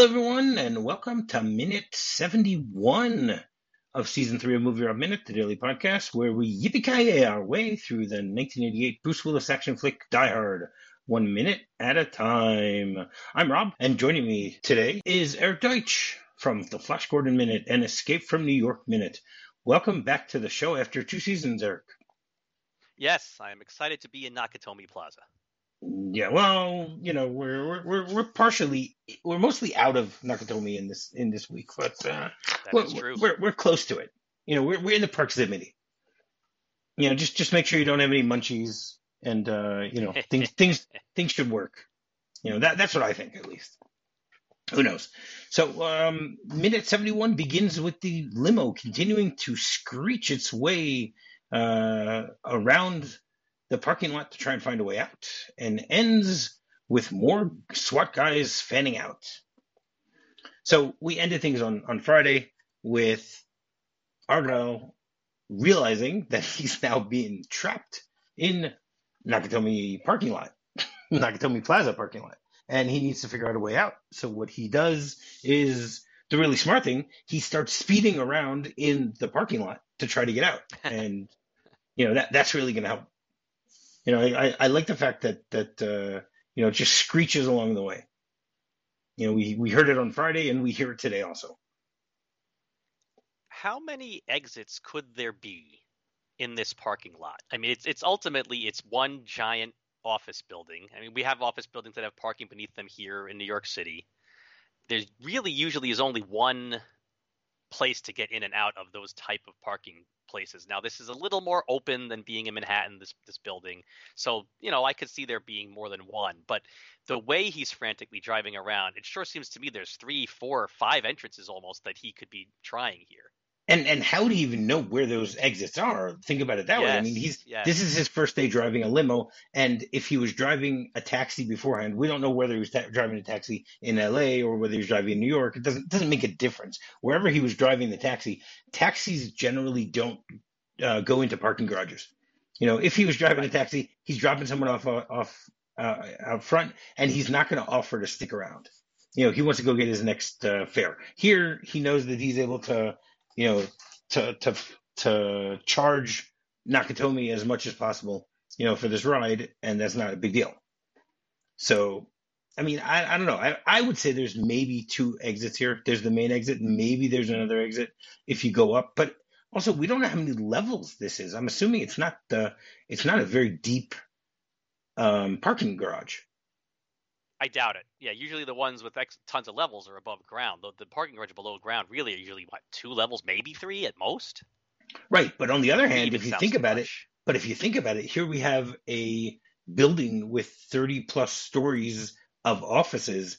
Hello, everyone, and welcome to minute 71 of season three of Movie Rob Minute, the daily podcast, where we yippee our way through the 1988 Bruce Willis action flick Die Hard, one minute at a time. I'm Rob, and joining me today is Eric Deutsch from the Flash Gordon Minute and Escape from New York Minute. Welcome back to the show after two seasons, Eric. Yes, I am excited to be in Nakatomi Plaza. Yeah, well, you know, we're we're we're partially we're mostly out of Nakatomi in this in this week, but uh, we're, true. we're we're close to it. You know, we're we're in the proximity. You know, just just make sure you don't have any munchies, and uh, you know, things things things should work. You know, that that's what I think at least. Who knows? So, um, minute seventy one begins with the limo continuing to screech its way uh, around the parking lot to try and find a way out, and ends with more SWAT guys fanning out. So we ended things on, on Friday with Argyle realizing that he's now being trapped in Nakatomi parking lot, Nakatomi Plaza parking lot, and he needs to figure out a way out. So what he does is the really smart thing. He starts speeding around in the parking lot to try to get out, and you know that that's really going to help you know, I, I like the fact that that uh, you know it just screeches along the way. You know, we we heard it on Friday and we hear it today also. How many exits could there be in this parking lot? I mean, it's it's ultimately it's one giant office building. I mean, we have office buildings that have parking beneath them here in New York City. There's really usually is only one place to get in and out of those type of parking places. Now this is a little more open than being in Manhattan, this this building. So, you know, I could see there being more than one. But the way he's frantically driving around, it sure seems to me there's three, four, five entrances almost that he could be trying here. And and how do you even know where those exits are? Think about it that way. I mean, he's yes. this is his first day driving a limo, and if he was driving a taxi beforehand, we don't know whether he was ta- driving a taxi in L.A. or whether he was driving in New York. It doesn't doesn't make a difference. Wherever he was driving the taxi, taxis generally don't uh, go into parking garages. You know, if he was driving a taxi, he's dropping someone off uh, off uh, out front, and he's not going to offer to stick around. You know, he wants to go get his next uh, fare. Here, he knows that he's able to you know, to to to charge Nakatomi as much as possible, you know, for this ride, and that's not a big deal. So, I mean, I, I don't know. I, I would say there's maybe two exits here. There's the main exit, maybe there's another exit if you go up, but also we don't know how many levels this is. I'm assuming it's not the it's not a very deep um, parking garage. I doubt it. Yeah, usually the ones with X, tons of levels are above ground. The, the parking garage below ground really are usually what two levels, maybe three at most. Right, but on the other hand, if you think about it, but if you think about it, here we have a building with 30 plus stories of offices.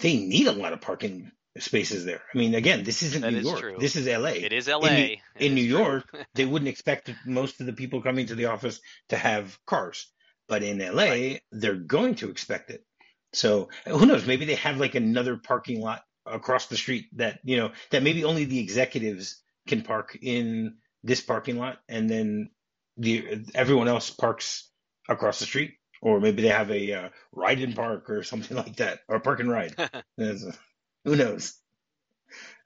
They need a lot of parking spaces there. I mean, again, this isn't That New is York. true. This is LA. It is In, LA. New- in New true. York, they wouldn't expect most of the people coming to the office to have cars, but in LA, Right. they're going to expect it. So who knows? Maybe they have like another parking lot across the street that you know that maybe only the executives can park in this parking lot, and then the everyone else parks across the street, or maybe they have a uh, ride and park or something like that, or park and ride. Who knows?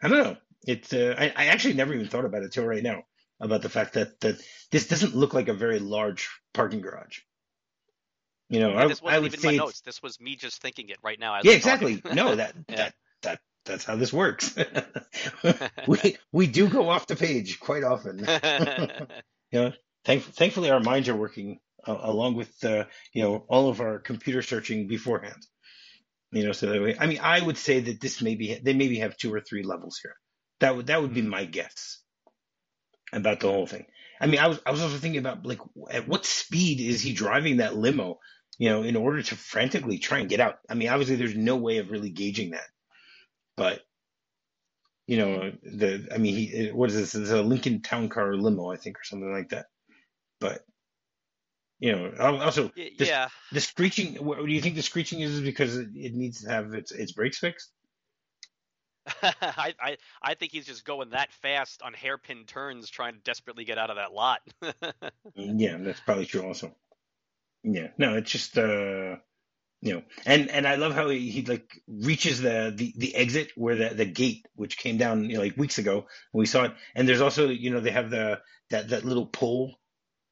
I don't know. It's uh, I, I actually never even thought about it till right now about the fact that that this doesn't look like a very large parking garage. You know, I, this I would even say my notes. This was me just thinking it right now. As yeah, exactly. No, that Yeah. that that that's how this works. we we do go off the page quite often. you know, thank, thankfully our minds are working uh, along with uh, you know all of our computer searching beforehand. You know, so that way, I mean, I would say that this maybe they maybe have two or three levels here. That would that would be my guess about the whole thing. I mean, I was I was also thinking about like at what speed is he driving that limo? You know, in order to frantically try and get out. I mean, obviously, there's no way of really gauging that, but you know, the I mean, he what is this? It's a Lincoln Town Car limo, I think, or something like that. But you know, also this- yeah. the screeching. what- Do you think the screeching is because it it needs to have its its brakes fixed? I, I I think he's just going that fast on hairpin turns, trying to desperately get out of that lot. Mm, yeah, that's probably true. Also, yeah, no, it's just uh, you know, and and I love how he, he like reaches the, the the exit where the the gate which came down you know, like weeks ago when we saw it, and there's also you know they have the that that little pole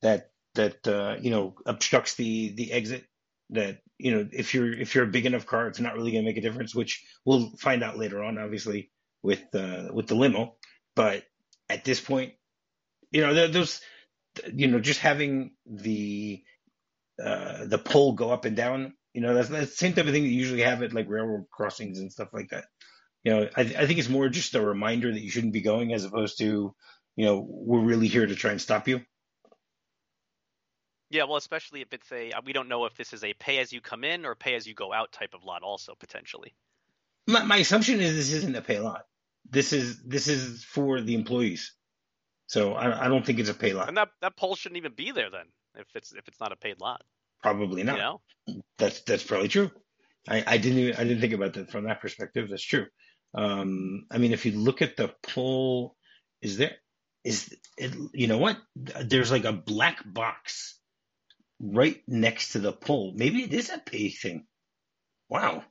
that that uh, you know obstructs the the exit that you know if you're if you're a big enough car it's not really going to make a difference which we'll find out later on obviously with uh, with the limo. But at this point you know those you know just having the uh, the pole go up and down you know that's, that's the same type of thing that you usually have at like railroad crossings and stuff like that you know I, I think it's more just a reminder that you shouldn't be going as opposed to you know we're really here to try and stop you yeah, well, especially if it's a we don't know if this is a pay as you come in or pay as you go out type of lot, also potentially. My, my assumption is this isn't a pay lot. This is this is for the employees. So I, I don't think it's a pay lot. And that that pole shouldn't even be there then if it's if it's not a paid lot. Probably not. You know? That's that's probably true. I, I didn't even, I didn't think about that from that perspective. That's true. Um, I mean, if you look at the pole, is there is it, you know what? There's like a black box right next to the pole. Maybe it is a pay thing. Wow.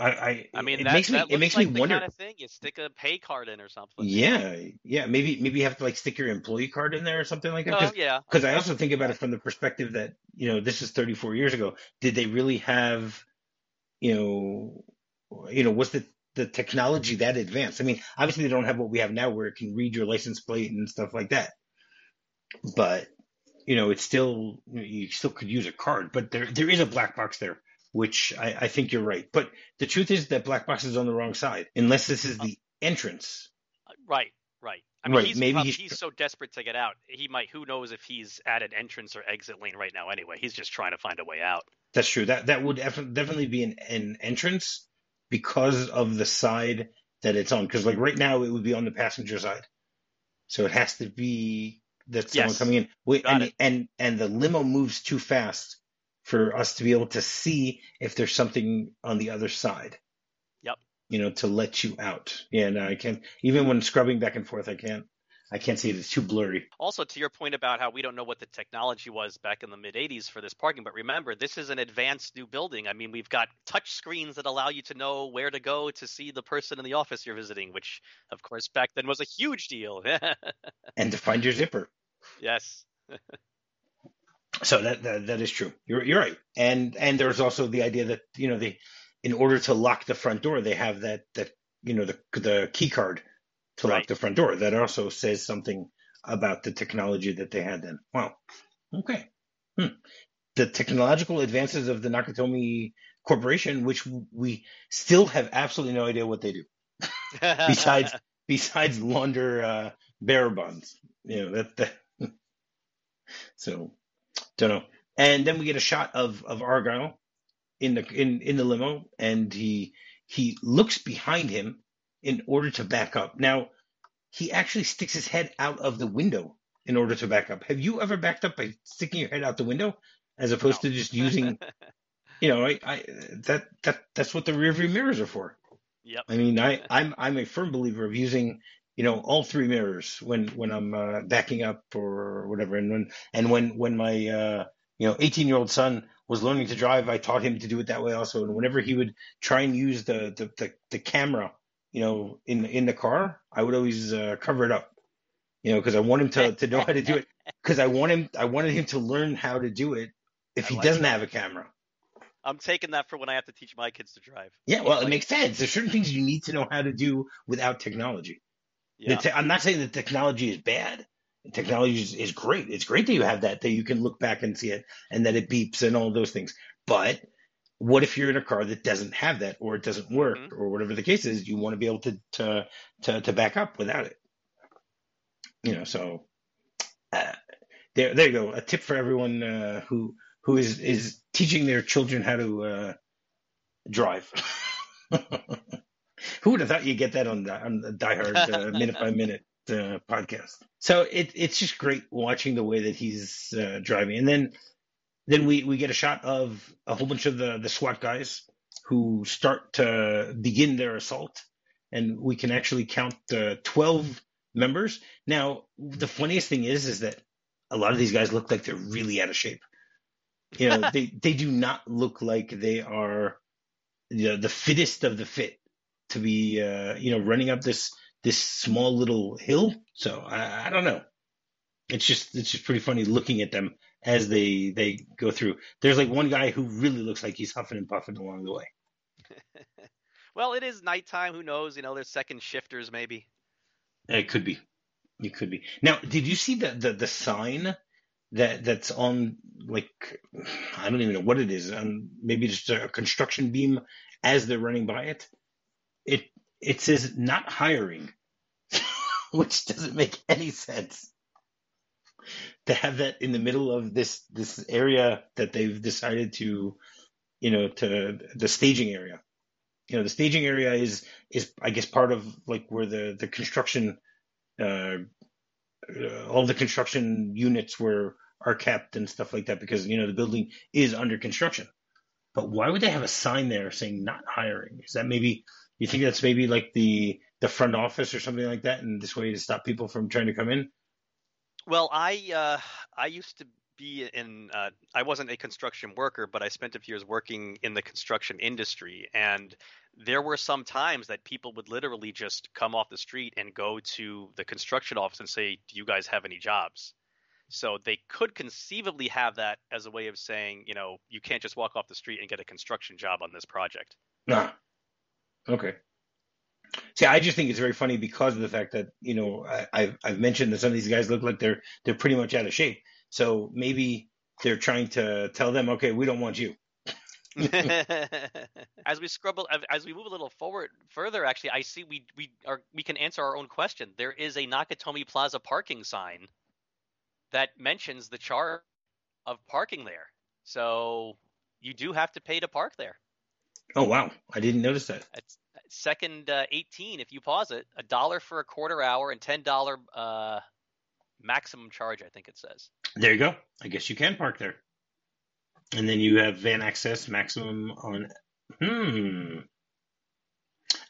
I, I, I mean, it that, makes me, it makes like me wonder. kind of thing you stick a pay card in or something. Yeah, yeah. Maybe, maybe you have to like stick your employee card in there or something like that. Oh Cause, I also think about it from the perspective that you know this is 34 years ago. Did they really have, you know, you know, was the the technology that advanced? I mean, obviously they don't have what we have now, where it can read your license plate and stuff like that. But you know, it's still you still could use a card, but there there is a black box there, which I, I think you're right. But the truth is that black box is on the wrong side, unless this is the entrance. Right, right. I mean, Right, he's, maybe he's- he's so desperate to get out. He might. Who knows if he's at an entrance or exit lane right now? Anyway, he's just trying to find a way out. That's true. That that would def- definitely be an, an entrance because of the side that it's on. Because like right now, it would be on the passenger side, so it has to be that someone Yes. coming in. Wait, and, and and the limo moves too fast for us to be able to see if there's something on the other side. Yep. You know, to let you out. Yeah, no, I can't. Even when scrubbing back and forth, I can't. I can't see it. It's too blurry. Also, to your point about how we don't know what the technology was back in the mid 80s for this parking, but remember, this is an advanced new building. I mean, we've got touch screens that allow you to know where to go to see the person in the office you're visiting, which, of course, back then was a huge deal. And to find your zipper. yes. So that, that that is true. You're you're right. And and there's also the idea that you know they, in order to lock the front door, they have that that you know the the key card to lock the front door. That also says something about the technology that they had then. Wow. Okay. Hmm. The technological advances of the Nakatomi Corporation, which we still have absolutely no idea what they do, besides besides launder uh, bearer bonds. You know that. that so don't know. And then we get a shot of of Argyle in the in in the limo, and he he looks behind him in order to back up. Now he actually sticks his head out of the window in order to back up. Have you ever backed up by sticking your head out the window as opposed to just using? You know, I, I that that that's what the rear view mirrors are for. yep. I mean, I, I'm I'm a firm believer of using, you know, all three mirrors when when I'm uh, backing up or whatever. And when and when when my uh, you know 18 year old son was learning to drive, I taught him to do it that way also. And whenever he would try and use the the the, the camera, you know, in in the car, I would always uh, cover it up, you know, because I want him to to know how to do it. Because I want him, I wanted him to learn how to do it if he like doesn't that. have a camera. I'm taking that for when I have to teach my kids to drive. Yeah, well, it makes sense. There's certain things you need to know how to do without technology. The Yeah. te- I'm not saying that technology is bad. Technology is, is great. It's great that you have that, that you can look back and see it and that it beeps and all those things. But what if you're in a car that doesn't have that or it doesn't work Mhm. or whatever the case is? You want to be able to, to, to, to back up without it. You know, so uh, there, there you go. A tip for everyone uh, who, who is, is teaching their children how to uh, drive. Who would have thought you'd get that on the, on the Die Hard uh, minute by minute uh, podcast? So it, it's just great watching the way that he's uh, driving, and then then we, we get a shot of a whole bunch of the, the SWAT guys who start to begin their assault, and we can actually count uh, twelve members. Now the funniest thing is is that a lot of these guys look like they're really out of shape. You know, they they do not look like they are the the fittest of the fit to be uh, you know running up this this small little hill. So I, I don't know. It's just it's just pretty funny looking at them as they they go through. There's like one guy who really looks like he's huffing and puffing along the way. well, it is nighttime. Who knows? You know, there's second shifters maybe. It could be. It could be. Now, did you see the the, the sign that that's on like I don't even know what it is. Um, maybe just a construction beam as they're running by it. It it says not hiring, which doesn't make any sense. To have that in the middle of this this area that they've decided to, you know, to the staging area. You know, the staging area is is I guess part of like where the the construction, uh, all the construction units were are kept and stuff like that because you know the building is under construction. But why would they have a sign there saying not hiring? Is that maybe you think that's maybe like the the front office or something like that, and this way to stop people from trying to come in? Well, I uh, I used to be in. Uh, I wasn't a construction worker, but I spent a few years working in the construction industry, and there were some times that people would literally just come off the street and go to the construction office and say, "Do you guys have any jobs?" So they could conceivably have that as a way of saying, you know, you can't just walk off the street and get a construction job on this project. Nah. Okay. See, I just think it's very funny because of the fact that you know I, have I've mentioned that some of these guys look like they're they're pretty much out of shape. So maybe they're trying to tell them, okay, we don't want you. as we scrub as we move a little forward further actually i see we we are we can answer our own question there is a nakatomi plaza parking sign that mentions the charge of parking there. So you do have to pay to park there. Oh wow, I didn't notice that. It's second uh, 18 if you pause it, a dollar for a quarter hour and ten dollar uh, maximum charge. I think it says. There you go. I guess you can park there, and then you have van access maximum on. Hmm.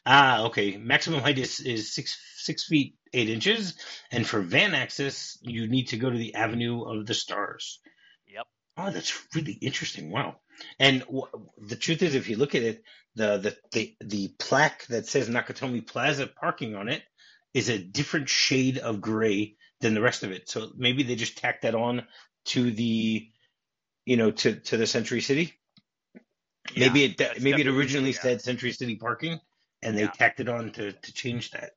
Ah, okay. Maximum height is, is six six feet eight inches, and for van access, you need to go to the Avenue of the Stars. Yep. Oh, that's really interesting. Wow. And w- the truth is, if you look at it, the, the the the plaque that says Nakatomi Plaza parking on it is a different shade of gray than the rest of it. So maybe they just tacked that on to the, you know, to to the Century City. Yeah, maybe it maybe it originally yeah. said Century City parking, and they yeah. tacked it on to to change that.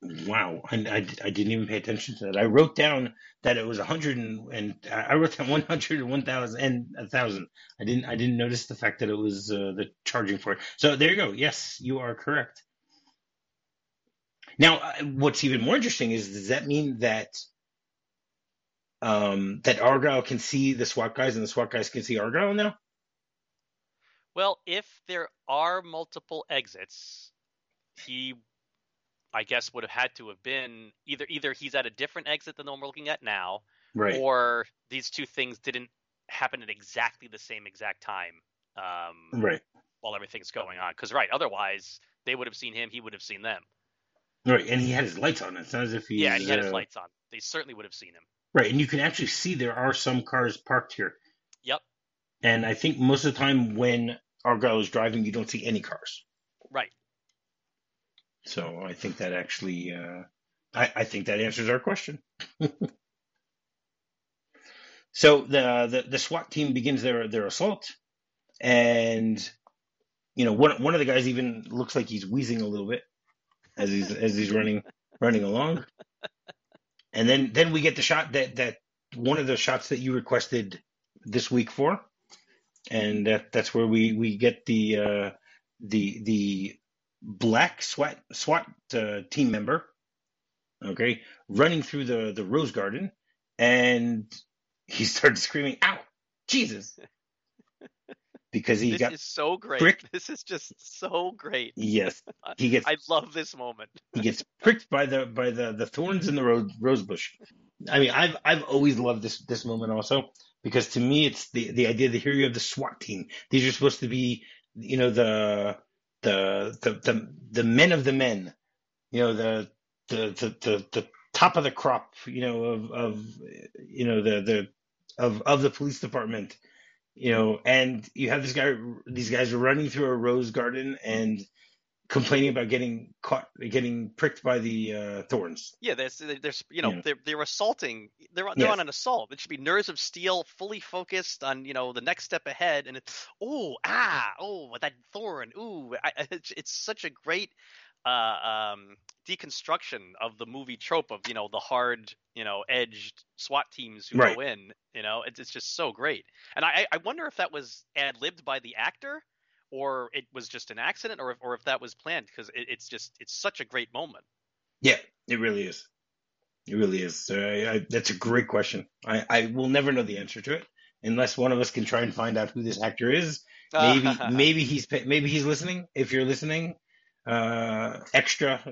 Wow, I, I, I, didn't even pay attention to that. I wrote down that it was a hundred and, and I wrote down one hundred and one thousand and a thousand. I didn't I didn't notice the fact that it was uh, the charging for it. So there you go. Yes, you are correct. Now, uh, what's even more interesting is does that mean that um, that Argyle can see the SWAT guys and the SWAT guys can see Argyle now? Well, if there are multiple exits, he I guess would have had to have been either either he's at a different exit than the one we're looking at now, right. or these two things didn't happen at exactly the same exact time, um, right? While everything's going on, because right, otherwise they would have seen him, he would have seen them. Right, and he had his lights on. It's not as if he yeah, he had uh, his lights on. They certainly would have seen him. Right, and you can actually see there are some cars parked here. Yep. And I think most of the time when our Argyle is driving, you don't see any cars. Right. So I think that actually, uh, I, I think that answers our question. so the, the the SWAT team begins their their assault, and you know one one of the guys even looks like he's wheezing a little bit as he's as he's running running along, and then then we get the shot that that one of the shots that you requested this week for, and that that's where we we get the uh, the the black SWAT SWAT uh, team member, okay, running through the the rose garden, and he started screaming, "Ow, Jesus!" Because he this got is so great. Pricked. This is just so great. Yes, he gets. I love this moment. he gets pricked by the by the the thorns in the rose rose bush. I mean, I've I've always loved this this moment also because to me it's the the idea that here you have the SWAT team. These are supposed to be you know the the the the, the men of the men, you know the the, the the the top of the crop, you know of of you know the the of of the police department, you know, and you have this guy, these guys running through a rose garden and complaining about getting caught, getting pricked by the uh, thorns. Yeah, there's, there's, you know, Yeah. they're they're assaulting. They're they're Yes. on an assault. It should be nerves of steel, fully focused on you know the next step ahead. And it's oh ah oh that thorn ooh I, it's, it's such a great uh, um, deconstruction of the movie trope of you know the hard you know edged SWAT teams who Right. go in. You know, it's it's just so great. And I I wonder if that was ad libbed by the actor. Or it was just an accident, or if, or if that was planned, because it, it's just it's such a great moment. Yeah, it really is. It really is. Uh, I, that's a great question. I, I will never know the answer to it unless one of us can try and find out who this actor is. Maybe maybe he's maybe he's listening. If you're listening, uh, extra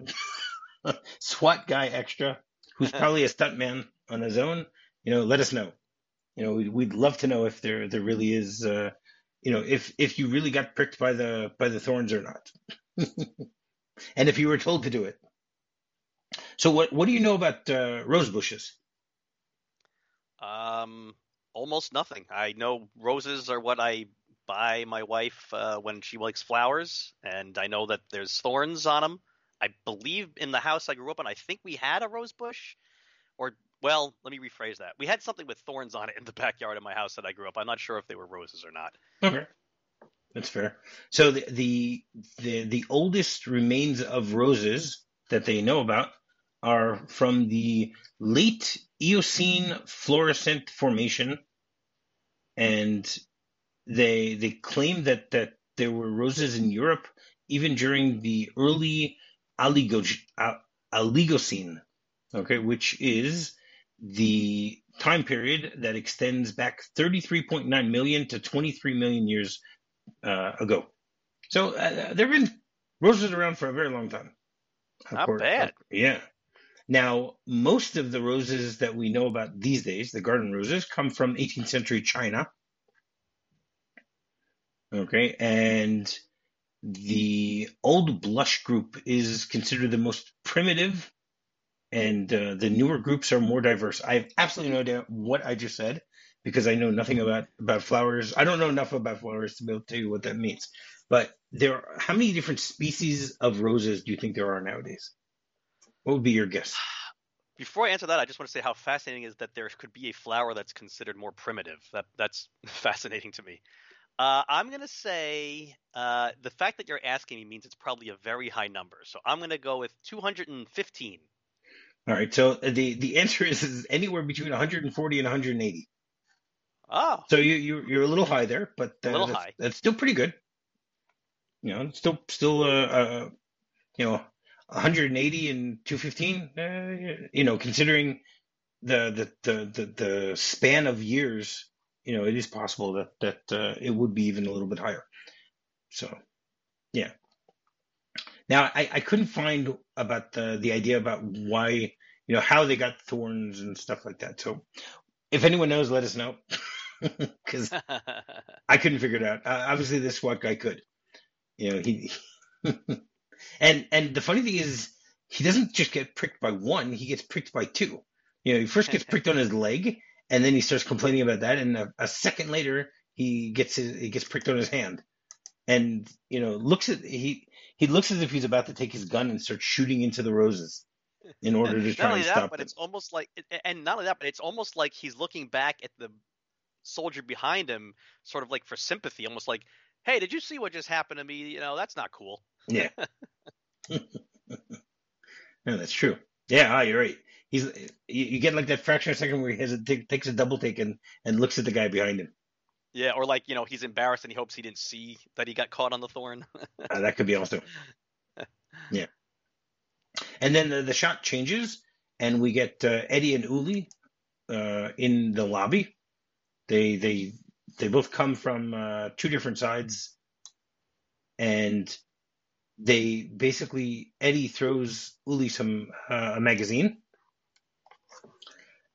SWAT guy extra, who's probably a stuntman on his own. You know, let us know. You know, we'd, we'd love to know if there there really is. Uh, you know, if if you really got pricked by the by the thorns or not, and if you were told to do it. So what what do you know about uh, rose bushes? Um, almost nothing. I know roses are what I buy my wife uh, when she likes flowers, and I know that there's thorns on them. I believe in the house I grew up in, I think we had a rose bush, or well, let me rephrase that. We had something with thorns on it in the backyard of my house that I grew up. I'm not sure if they were roses or not. Okay, that's fair. So the the the, the oldest remains of roses that they know about are from the late Eocene Florissant formation, and they they claim that that there were roses in Europe even during the early Oligo, Oligocene, okay, which is the time period that extends back 33.9 million to 23 million years uh, ago. So uh, there have been roses around for a very long time. Not course- bad. Yeah. Now, most of the roses that we know about these days, the garden roses, come from 18th century China. Okay, and the old blush group is considered the most primitive, and uh, the newer groups are more diverse. I have absolutely no idea what I just said because I know nothing about about flowers. I don't know enough about flowers to be able to tell you what that means. But there, are, how many different species of roses do you think there are nowadays? What would be your guess? Before I answer that, I just want to say how fascinating is that there could be a flower that's considered more primitive. That that's fascinating to me. Uh, I'm gonna say uh, the fact that you're asking me means it's probably a very high number. So I'm gonna go with 215. All right, so the the answer is, is anywhere between 140 and 180. Oh, So you you you're a little high there, but uh, A little that's, high. That's still pretty good. You know, still still uh, uh you know 180 and 215. Uh, you know, considering the the, the the the span of years, you know, it is possible that that uh, it would be even a little bit higher. So, yeah. Now I, I couldn't find about the the idea about why you know how they got thorns and stuff like that. So if anyone knows, let us know because I couldn't figure it out. Uh, obviously, this SWAT guy could. You know he and and the funny thing is he doesn't just get pricked by one; he gets pricked by two. You know, he first gets pricked on his leg, and then he starts complaining about that, and a, a second later he gets his, he gets pricked on his hand, and you know looks at he he looks as if he's about to take his gun and start shooting into the roses in order to not try only and that, stop but them. it's almost like, and not only that, but it's almost like he's looking back at the soldier behind him, sort of like for sympathy, almost like, "Hey, did you see what just happened to me? You know, that's not cool." Yeah. no, that's true. Yeah, ah, you're right. He's you, you get like that fraction of a second where he has a take, takes a double take and, and looks at the guy behind him. Yeah, or like you know he's embarrassed and he hopes he didn't see that he got caught on the thorn. Uh, that could be also. Yeah. And then the, the shot changes, and we get uh, Eddie and Uli uh, in the lobby. They they they both come from uh, two different sides, and they basically Eddie throws Uli some uh, a magazine,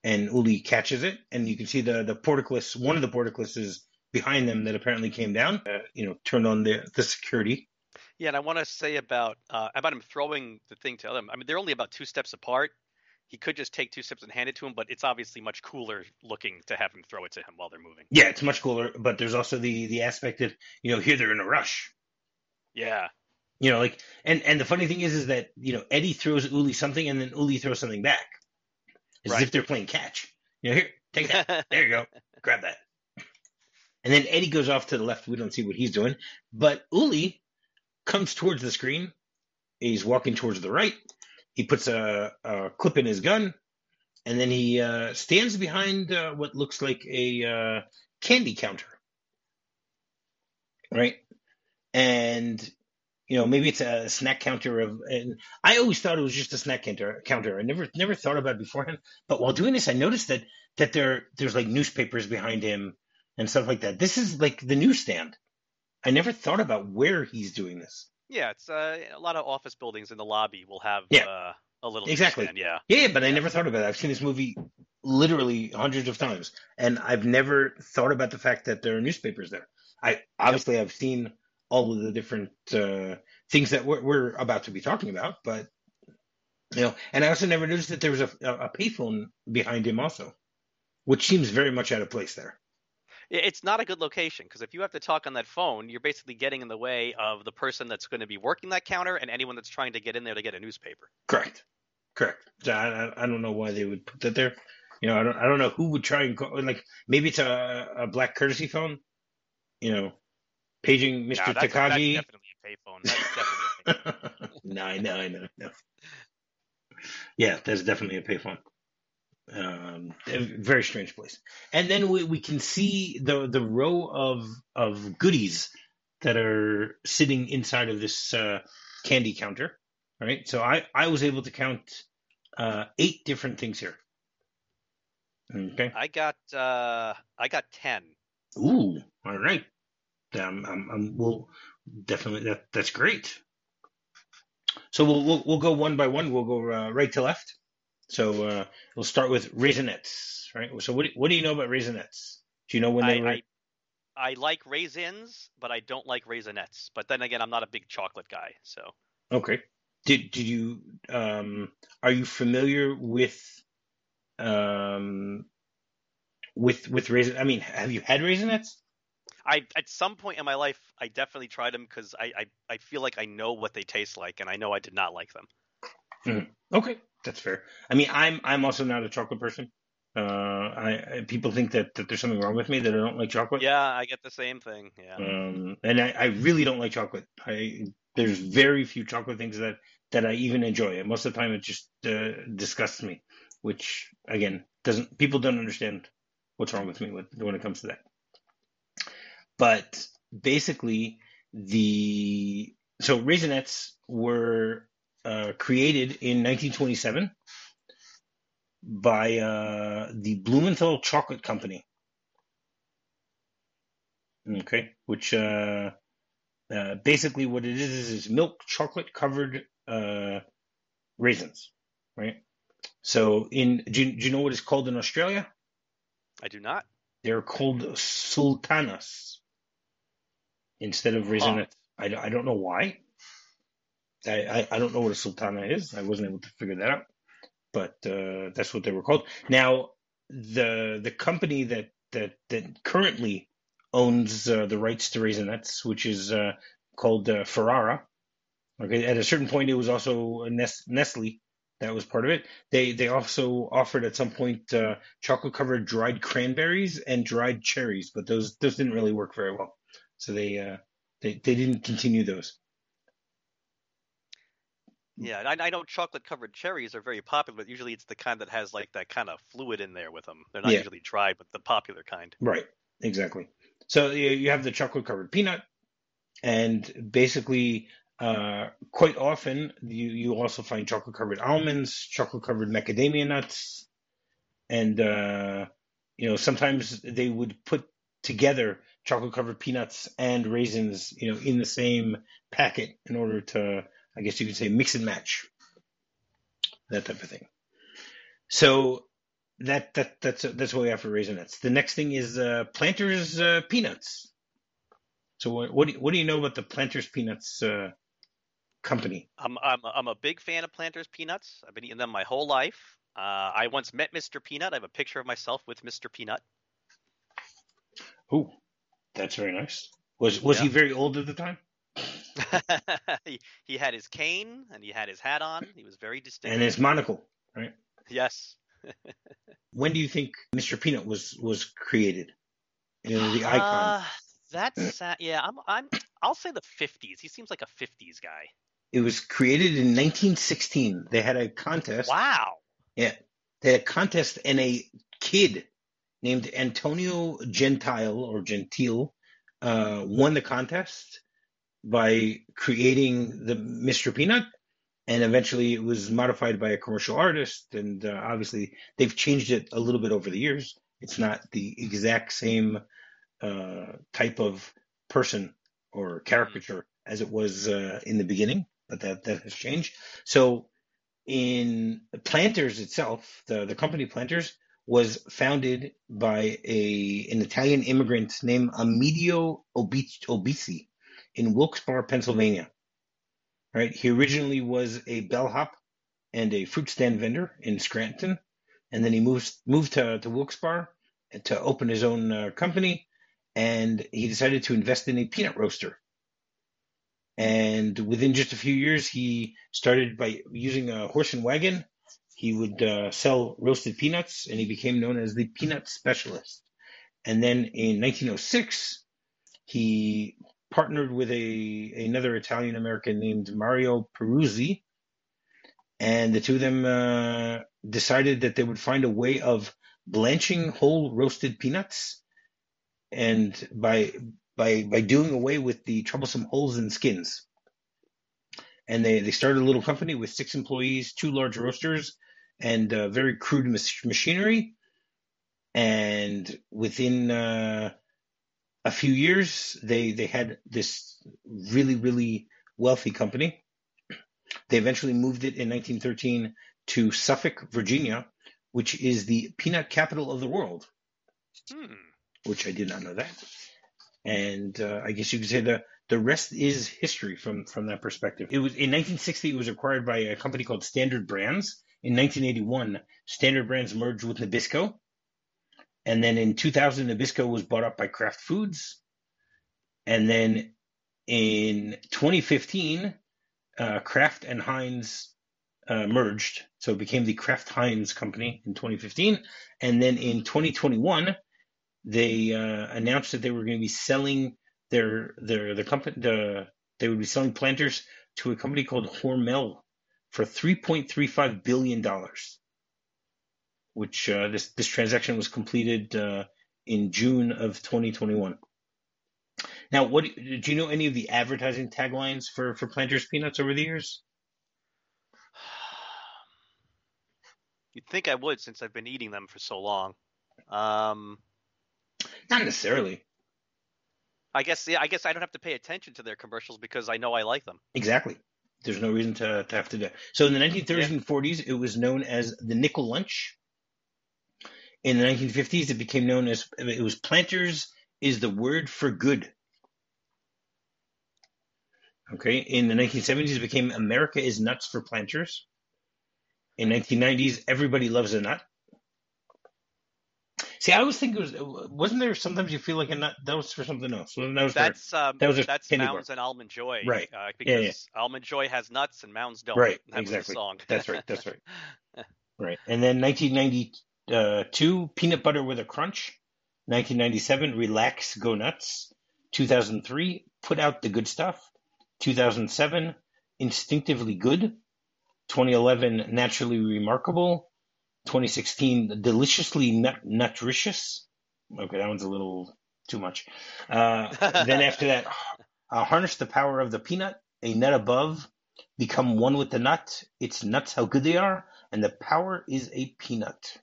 and Uli catches it, and you can see the the portcullis. One of the portcullises behind them that apparently came down. Uh, you know, turned on the the security. yeah, and I want to say about uh, about him throwing the thing to them. I mean, they're only about two steps apart. he could just take two steps and hand it to him, but it's obviously much cooler looking to have him throw it to him while they're moving. Yeah, it's much cooler, but there's also the the aspect that you know here they're in a rush. Yeah, You know, like and and the funny thing is is that you know Eddie throws Uli something and then Uli throws something back, as Right. if they're playing catch. You know, here, take that. There you go. Grab that. And then Eddie goes off to the left. We don't see what he's doing, but Uli comes towards the screen. He's walking towards the right. He puts a, a clip in his gun, and then he uh, stands behind uh, what looks like a uh, candy counter. Right, and you know maybe it's a snack counter of. And I always thought it was just a snack counter. Counter. I never never thought about it beforehand. But while doing this, I noticed that that there there's like newspapers behind him and stuff like that. This is like the newsstand. I never thought about where he's doing this. yeah. It's uh, a lot of office buildings in the lobby will have Yeah. uh, a little Exactly. newsstand, Yeah, Yeah, but I never thought about it. I've seen this movie literally hundreds of times, and I've never thought about the fact that there are newspapers there. I obviously I've seen all of the different uh, things that we're, we're about to be talking about, but you know, and I also never noticed that there was a, a, a payphone behind him also, which seems very much out of place there. It's not a good location because if you have to talk on that phone, you're basically getting in the way of the person that's going to be working that counter and anyone that's trying to get in there to get a newspaper. Correct. Correct. I, I- don't know why they would put that there. You know, I don't I don't know who would try and call like maybe it's a, a black courtesy phone. You know, paging Mr. Nah, that's, that's Takagi. definitely a payphone. That's definitely a payphone. no, I know, I know, I know. Yeah, that's definitely a payphone. Um, a very strange place. And then we, we can see the the row of of goodies that are sitting inside of this uh, candy counter. Right. So I I was able to count uh, eight different things here. Okay. I got uh, I got ten. Ooh. All right. Um, um, um, we'll definitely that that's great. So we'll we'll, we'll go one by one. We'll go uh, right to left. So uh, we'll start with raisinets, right? So what do, what do you know about raisinets? Do you know when I, they were? I I like raisins, but I don't like raisinets. But then again, I'm not a big chocolate guy, so Okay. Did did you um are you familiar with um with with raisin? I mean, have you had raisinets? I at some point in my life I definitely tried them because I, I I feel like I know what they taste like, and I know I did not like them. Okay, that's fair. I mean, I'm I'm also not a chocolate person. Uh, I, I people think that, that there's something wrong with me that I don't like chocolate. Yeah, I get the same thing. Yeah. Um, and I, I really don't like chocolate. I there's very few chocolate things that that I even enjoy. And most of the time, it just uh, disgusts me. Which again doesn't people don't understand what's wrong with me with, when it comes to that. But basically, the so raisinets were uh, created in 1927 by uh, the Blumenthal Chocolate Company. Okay, which uh, uh, basically what it is is, milk chocolate covered uh, raisins, right? So in do you, do you know what it's called in Australia? I do not. They're called sultanas instead of raisinets. I, I don't know why. I, I, I don't know what a sultana is. I wasn't able to figure that out, but uh, that's what they were called. Now the the company that that that currently owns uh, the rights to raisinets, which is uh, called uh, Ferrara. Okay, at a certain point, it was also Nes- Nestle that was part of it. They they also offered at some point uh, chocolate covered dried cranberries and dried cherries, but those those didn't really work very well. So they uh, they they didn't continue those. Yeah, I, I know chocolate covered cherries are very popular, but usually it's the kind that has like that kind of fluid in there with them. They're not Yeah. usually dry, but the popular kind. Right, exactly. So you you have the chocolate covered peanut, and basically, uh, quite often you you also find chocolate covered almonds, chocolate covered macadamia nuts, and uh, you know sometimes they would put together chocolate covered peanuts and raisins, you know, in the same packet in order to, I guess you could say, mix and match, that type of thing. So that that that's that's what we have for raisinets. The next thing is uh, Planters uh, peanuts. So what what do you, what do you know about the Planters peanuts uh, company? I'm I'm I'm a big fan of Planters peanuts. I've been eating them my whole life. Uh, I once met Mr. Peanut. I have a picture of myself with Mr. Peanut. Ooh, that's very nice. Was was Yeah. he very old at the time? he, he had his cane and he had his hat on. He was very distinct. And his monocle. Right? Yes. When do you think Mr. Peanut was was created? You know, the icon. Uh, that's uh, yeah. I'm I'm. I'll say the 50s. He seems like a 50s guy. It was created in 1916. They had a contest. Wow. Yeah, they had a contest, and a kid named Antonio Gentile or Gentile uh, won the contest by creating the Mr. Peanut, and eventually it was modified by a commercial artist. And uh, obviously, they've changed it a little bit over the years. It's not the exact same uh, type of person or caricature as it was uh, in the beginning, but that that has changed. So in Planters itself, the, the company Planters was founded by a an Italian immigrant named Amedeo Obi- Obici in Wilkes-Barre, Pennsylvania. Right, he originally was a bellhop and a fruit stand vendor in Scranton, and then he moved moved to, to Wilkes-Barre to open his own uh, company, and he decided to invest in a peanut roaster. And within just a few years, he started by using a horse and wagon. He would uh, sell roasted peanuts, and he became known as the peanut specialist. And then in 1906, he partnered with a another Italian American named Mario Peruzzi, and the two of them uh, decided that they would find a way of blanching whole roasted peanuts, and by by by doing away with the troublesome holes and skins. And they, they started a little company with six employees, two large roasters, and uh, very crude mach- machinery. And within uh, a few years, they they had this really really wealthy company. They eventually moved it in 1913 to Suffolk, Virginia, which is the peanut capital of the world. Hmm. Which I did not know that. And uh, I guess you could say the the rest is history from from that perspective. It was in 1960. It was acquired by a company called Standard Brands. In 1981, Standard Brands merged with Nabisco, and then in 2000, Nabisco was bought up by Kraft Foods, and then in 2015, uh, Kraft and Heinz uh, merged, so it became the Kraft Heinz company in 2015, and then in 2021, they uh, announced that they were going to be selling their their the company the they would be selling planters to a company called Hormel for 3.35 billion dollars, which uh, this this transaction was completed uh, in June of 2021. Now, what do you know any of the advertising taglines for for Planters peanuts over the years? You'd think I would since I've been eating them for so long. Um, Not necessarily. I guess yeah, I guess I don't have to pay attention to their commercials because I know I like them. Exactly. There's no reason to, to have to do it. So in the 1930s Yeah. and 40s, it was known as the nickel lunch. In the 1950s, it became known as it was planters is the word for good. Okay. In the 1970s, it became America is nuts for planters. In 1990s, everybody loves a nut. See, I always think it was wasn't there sometimes you feel like a nut that was for something else. That was That's um, that was that's candy bar. Mounds and Almond Joy, Right. Uh, Yeah, because Almond Joy has nuts and Mounds don't. Right, That exactly. song. That's right. That's right. Right. And then 1992, Peanut Butter with a Crunch. 1997, Relax, Go Nuts. 2003, Put Out the Good Stuff. 2007, Instinctively Good. 2011, Naturally Remarkable. 2016, Deliciously nut- Nutritious. Okay, that one's a little too much. Uh, then after that, uh, Harness the Power of the Peanut. A Nut Above. Become one with the nut. It's nuts how good they are and the power is a peanut.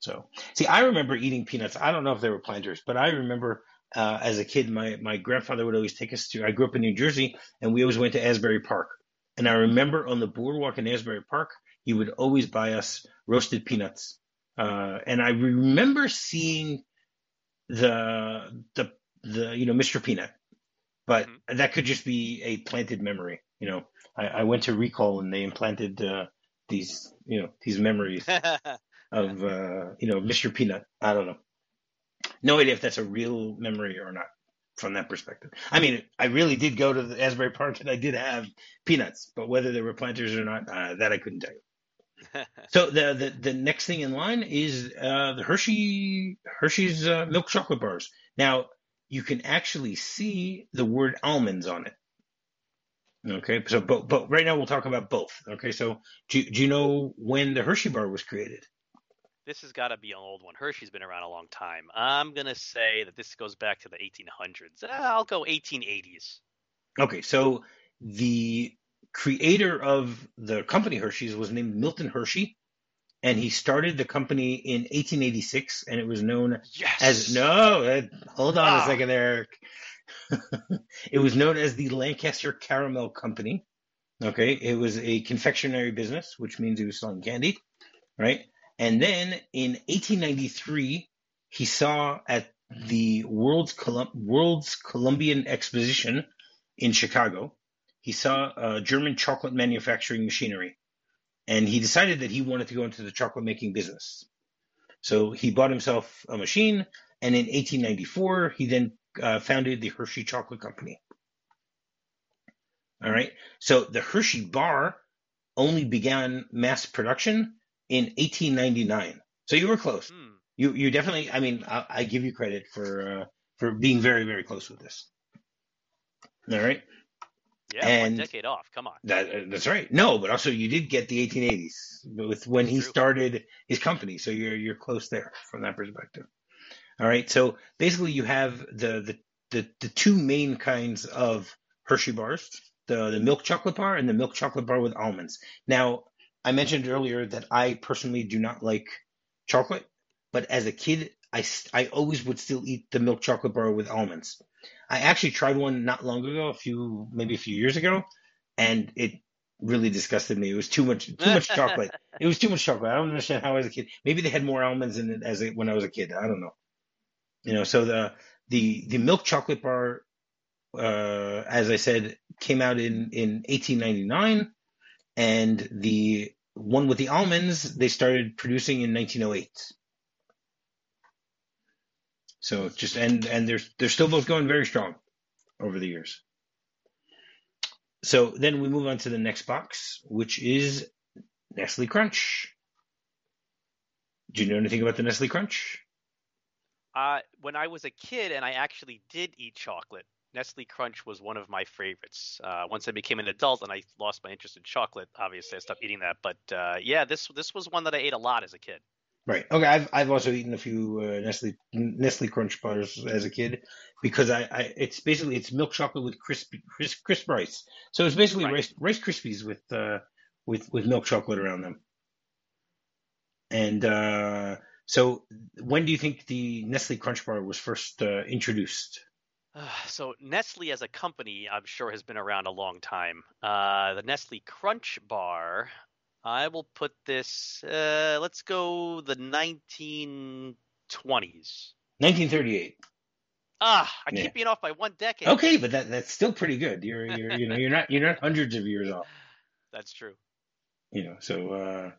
So, see, I remember eating peanuts. I don't know if they were planters, but I remember uh, as a kid, my, my grandfather would always take us to, I grew up in New Jersey, and we always went to Asbury Park. And I remember on the boardwalk in Asbury Park, he would always buy us roasted peanuts. Uh, and I remember seeing the, the, the, you know, Mr. Peanut, but that could just be a planted memory. You know, I, I went to Rekall and they implanted, uh, these you know these memories of uh, you know Mr. Peanut. I don't know. No idea if that's a real memory or not from that perspective. I mean, I really did go to the Asbury Park and I did have peanuts, but whether they were planters or not, uh, that I couldn't tell you. so the, the the next thing in line is uh, the Hershey Hershey's uh, milk chocolate bars. Now you can actually see the word almonds on it. Okay, so but but right now we'll talk about both. Okay, so do do you know when the Hershey bar was created? This has got to be an old one. Hershey's been around a long time. I'm gonna say that this goes back to the 1800s. Uh, I'll go 1880s. Okay, so the creator of the company Hershey's was named Milton Hershey, and he started the company in 1886, and it was known yes! as no. Uh, hold on ah. a second, Eric. it was known as the Lancaster Caramel Company. Okay, it was a confectionery business, which means he was selling candy, right? And then in 1893, he saw at the World's, Colum- World's Columbian Exposition in Chicago, he saw German chocolate manufacturing machinery, and he decided that he wanted to go into the chocolate making business. So he bought himself a machine, and in 1894, he then uh, founded the Hershey Chocolate Company. All right. So the Hershey bar only began mass production in 1899. So you were close. Hmm. You you definitely. I mean, I, I give you credit for uh, for being very very close with this. All right. Yeah, and one decade off. Come on. That, uh, that's right. No, but also you did get the 1880s with when he True. started his company. So you're you're close there from that perspective. All right. So basically, you have the the the, the two main kinds of Hershey bars: the the milk chocolate bar and the milk chocolate bar with almonds. Now, I mentioned earlier that I personally do not like chocolate, but as a kid, I I always would still eat the milk chocolate bar with almonds. I actually tried one not long ago, a few maybe a few years ago, and it really disgusted me. It was too much too much chocolate. It was too much chocolate. I don't understand how as a kid. Maybe they had more almonds in it as a, when I was a kid. I don't know. You know, so the the the milk chocolate bar, uh, as I said, came out in in 1899, and the one with the almonds they started producing in 1908. So just and and they're they're still both going very strong over the years. So then we move on to the next box, which is Nestle Crunch. Do you know anything about the Nestle Crunch? Uh, when I was a kid and I actually did eat chocolate, Nestle Crunch was one of my favorites. Uh, once I became an adult and I lost my interest in chocolate, obviously I stopped eating that. But uh, yeah, this this was one that I ate a lot as a kid. Right. Okay. I've I've also eaten a few uh, Nestle Nestle Crunch bars as a kid because I, I it's basically it's milk chocolate with crisp crisp, crisp rice. So it's basically right. rice rice krispies with uh with with milk chocolate around them. And uh so, when do you think the Nestle Crunch Bar was first uh, introduced? Uh, so, Nestle as a company, I'm sure, has been around a long time. Uh, the Nestle Crunch Bar, I will put this. Uh, let's go the 1920s. 1938. Ah, I yeah. keep being off by one decade. Okay, but that that's still pretty good. You're you're you know you're not you're not hundreds of years off. That's true. You know, so uh,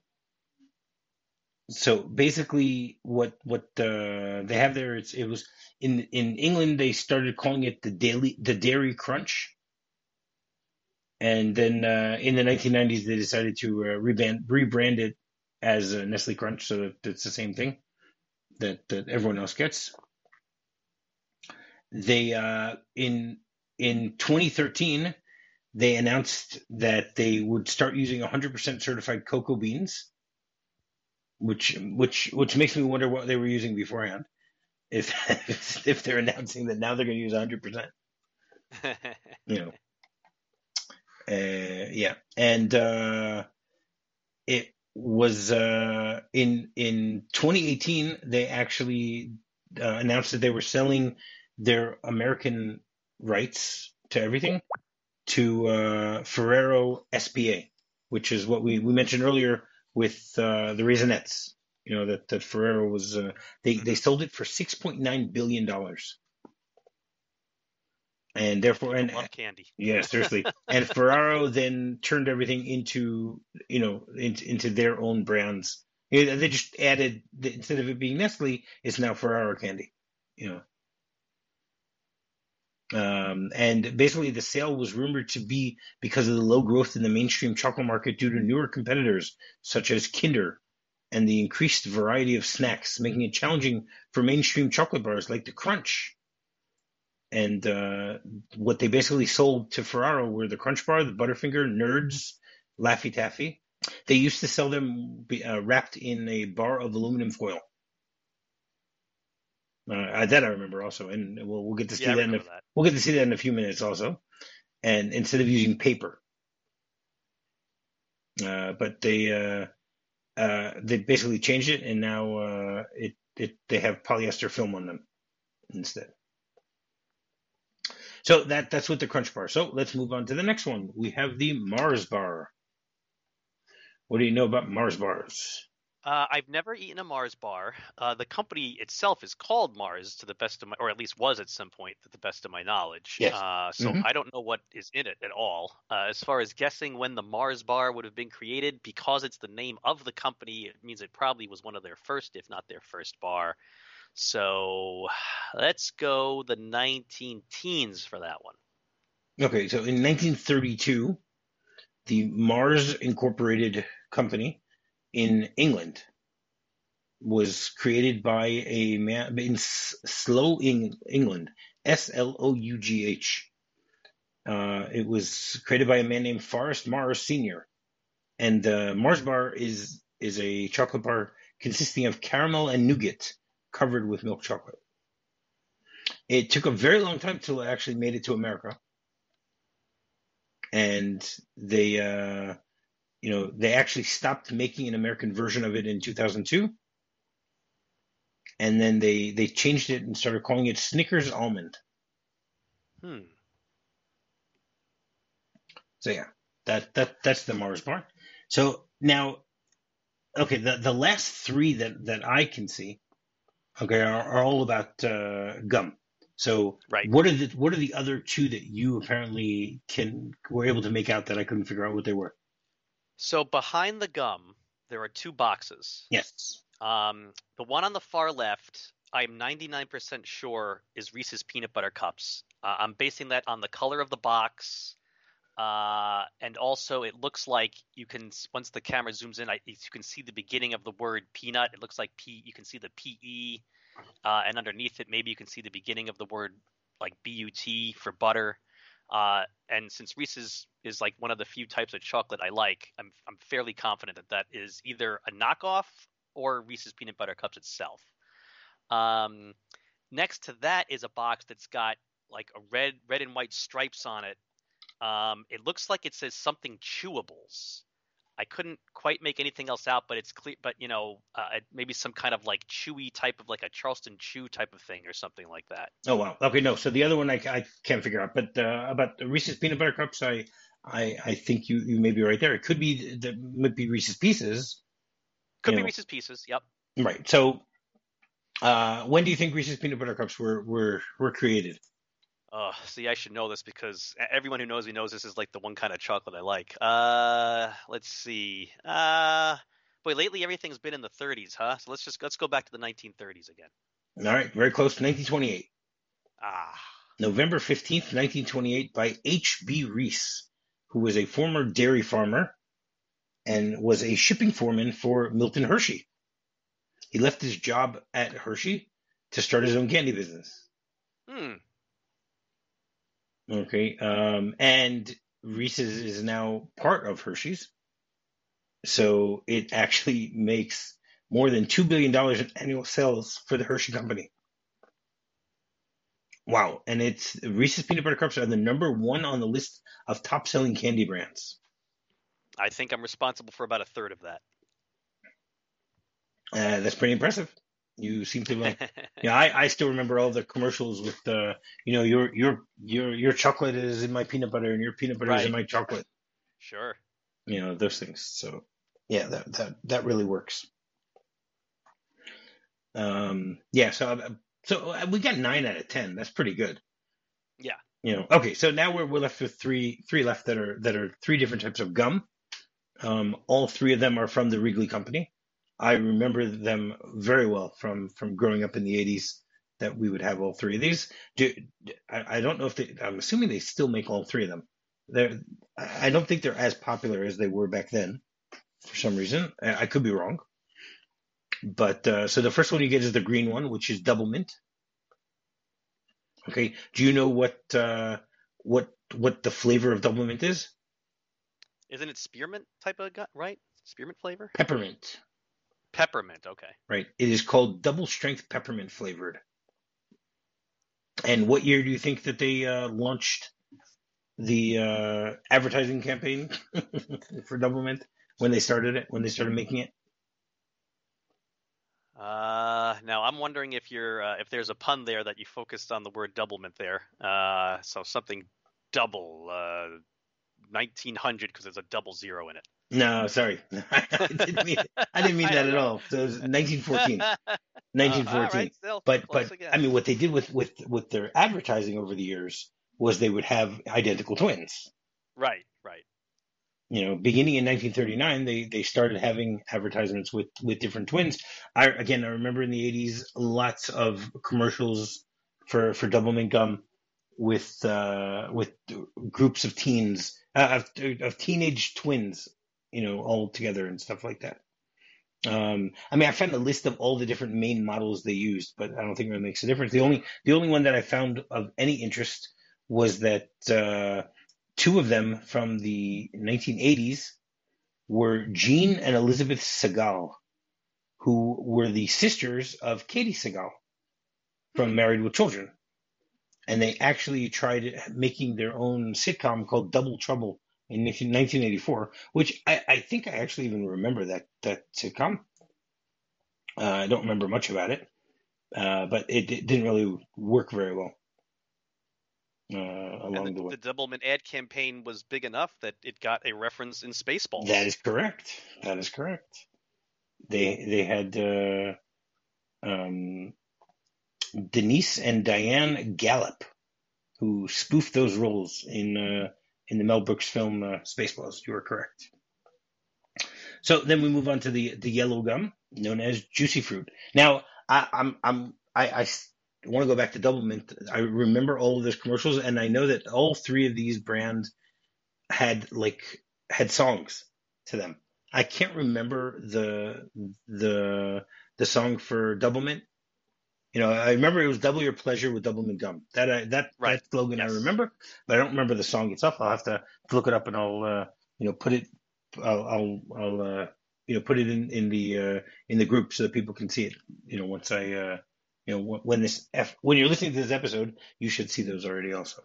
so basically what what uh, they have there it's, it was in in England they started calling it the daily the dairy crunch. And then uh, in the 1990s they decided to uh, rebrand rebrand it as Nestle Crunch so that it's the same thing that that everyone else gets. They uh, in in 2013 they announced that they would start using 100% certified cocoa beans which which which makes me wonder what they were using beforehand. If if they're announcing that now they're going to use 100 percent, you know, uh, yeah, and uh, it was uh, in in 2018 they actually uh, announced that they were selling their American rights to everything to uh, Ferrero SPA, which is what we, we mentioned earlier with uh, the Raisinets. You know that that Ferrero was uh, they they sold it for six point nine billion dollars, and therefore, and candy. yeah, seriously, and Ferrero then turned everything into you know into, into their own brands. They just added instead of it being Nestle, it's now Ferrero candy. You know. Um, and basically, the sale was rumored to be because of the low growth in the mainstream chocolate market due to newer competitors such as Kinder and the increased variety of snacks, making it challenging for mainstream chocolate bars like the Crunch. And uh, what they basically sold to Ferrero were the Crunch Bar, the Butterfinger, Nerds, Laffy Taffy. They used to sell them uh, wrapped in a bar of aluminum foil. Uh, that I remember also, and we'll, we'll get to see Yeah, that, in a, that. we'll get to see that in a few minutes also. And instead of using paper, uh, but they uh, uh, they basically changed it, and now uh, it it they have polyester film on them instead. So that that's with the Crunch Bar. So let's move on to the next one. We have the Mars Bar. What do you know about Mars bars? Uh, I've never eaten a Mars bar. Uh, the company itself is called Mars, to the best of my, or at least was at some point, to the best of my knowledge. Yes. Uh, so Mhm. I don't know what is in it at all. Uh, as far as guessing when the Mars bar would have been created, because it's the name of the company, it means it probably was one of their first, if not their first bar. So let's go the 19 teens for that one. Okay, so in 1932, the Mars Incorporated company in England was created by a man in Slow England, S L O U G H. Uh, it was created by a man named Forrest Mars Sr. And uh, Mars bar is is a chocolate bar consisting of caramel and nougat covered with milk chocolate. It took a very long time till it actually made it to America and they uh, you know they actually stopped making an American version of it in 2002 and then they they changed it and started calling it Snickers almond. Hmm. so yeah that that that's the Mars bar. So now okay the the last three that that I can see okay are, are all about uh, gum. So Right. what are the what are the other two that you apparently can were able to make out that I couldn't figure out what they were So behind the gum, there are two boxes. yes Um, the one on the far left, I'm 99% sure is Reese's peanut butter cups. Uh, I'm basing that on the color of the box, uh, and also it looks like you can once the camera zooms in, I, you can see the beginning of the word peanut. It looks like P. You can see the PE, uh, and underneath it, maybe you can see the beginning of the word like BUT for butter. Uh, and since Reese's is like one of the few types of chocolate I like, I'm I'm fairly confident that that is either a knockoff or Reese's peanut butter cups itself. Um, next to that is a box that's got like a red red and white stripes on it. Um, it looks like it says something chewables. I couldn't quite make anything else out, but it's clear. But you know, uh, maybe some kind of like chewy type of like a Charleston Chew type of thing or something like that. Oh wow. Okay, no. So the other one I, I can't figure out, but uh, about the Reese's peanut butter cups, I I I think you you may be right there. It could be that might be Reese's Pieces, Could be know. Reese's Pieces. Yep. right? So uh, when do you think Reese's peanut butter cups were were were created? Oh, see, I should know this because everyone who knows me knows this is like the one kind of chocolate I like. Uh, let's see. Uh, boy, lately everything's been in the 30s, huh? So let's just let's go back to the 1930s again. All right, very close to 1928, Ah, November 15th, 1928, by H. B. Reese, who was a former dairy farmer and was a shipping foreman for Milton Hershey. He left his job at Hershey to start his own candy business. hmm. Okay. Um, and Reese's is now part of Hershey's. So it actually makes more than $2 billion in annual sales for the Hershey Company. Wow. And it's Reese's Peanut Butter Cups are the number one on the list of top selling candy brands. I think I'm responsible for about a third of that. Uh, that's pretty impressive. You seem to, uh, yeah, I, I still remember all the commercials with the, you know, your, your, your, your chocolate is in my peanut butter and your peanut butter is in my chocolate. sure. you know those things so yeah that that that really works um yeah so uh, so uh, we got nine out of ten that's pretty good Yeah. You know, okay, so now we're we're left with three three left that are that are three different types of gum. Um, all three of them are from the Wrigley Company. I remember them very well from from growing up in the '80s. That we would have all three of these. Do, I, I don't know if they. I'm assuming they still make all three of them. They're. I don't think they're as popular as they were back then. For some reason, I, I could be wrong. But uh, so the first one you get is the green one, which is double mint. Okay. Do you know what uh, what what the flavor of double mint is? Isn't it spearmint type of gut, right? Spearmint flavor? Peppermint. Peppermint, okay. Right. It is called double strength peppermint flavored. And what year do you think that they uh, launched the uh, advertising campaign for double mint when they started it? When they started making it? Uh, now I'm wondering if you're uh, if there's a pun there that you focused on the word doublemint there. Uh, so something double, uh, 1900 because there's a double zero in it. No, sorry, I didn't mean I didn't mean I that at all. So it was 1914. Uh, 1914. all right, But but again. I mean, what they did with with with their advertising over the years was they would have identical twins. right, right. You know, beginning in 1939, they they started having advertisements with with different twins. I again, I remember in the 80s, lots of commercials for for Doublemint gum with uh, with groups of teens uh, of of teenage twins, you know, all together and stuff like that. Um, I mean, I found a list of all the different main models they used, but I don't think it makes a difference. The only the only one that I found of any interest was that uh, two of them from the 1980s were Jean and Elizabeth Sagal, who were the sisters of Katey Sagal from Married with Children, and they actually tried making their own sitcom called Double Trouble in 1984, which I, I think I actually even remember that that sitcom. Uh, I don't remember much about it, uh, but it, it didn't really work very well uh, along the the, way. the doublemint ad campaign was big enough that it got a reference in Spaceballs. That is correct. That is correct. They they had uh, um, Denise and Diane Gallup who spoofed those roles in uh, in the Mel Brooks film uh, Spaceballs. You are correct. So then we move on to the the yellow gum known as Juicy Fruit. Now I, I'm I'm I, I want to go back to Double Mint. I remember all of those commercials, and I know that all three of these brands had like had songs to them. I can't remember the the the song for Double Mint. You know, I remember it was "Double Your Pleasure" with Double Gum. That I, that Right. that slogan I remember, but I don't remember the song itself. I'll have to look it up and I'll uh, you know put it. I'll I'll, I'll uh, you know put it in in the uh, in the group so that people can see it. You know, once I uh, you know when when this F, when you're listening to this episode, you should see those already also.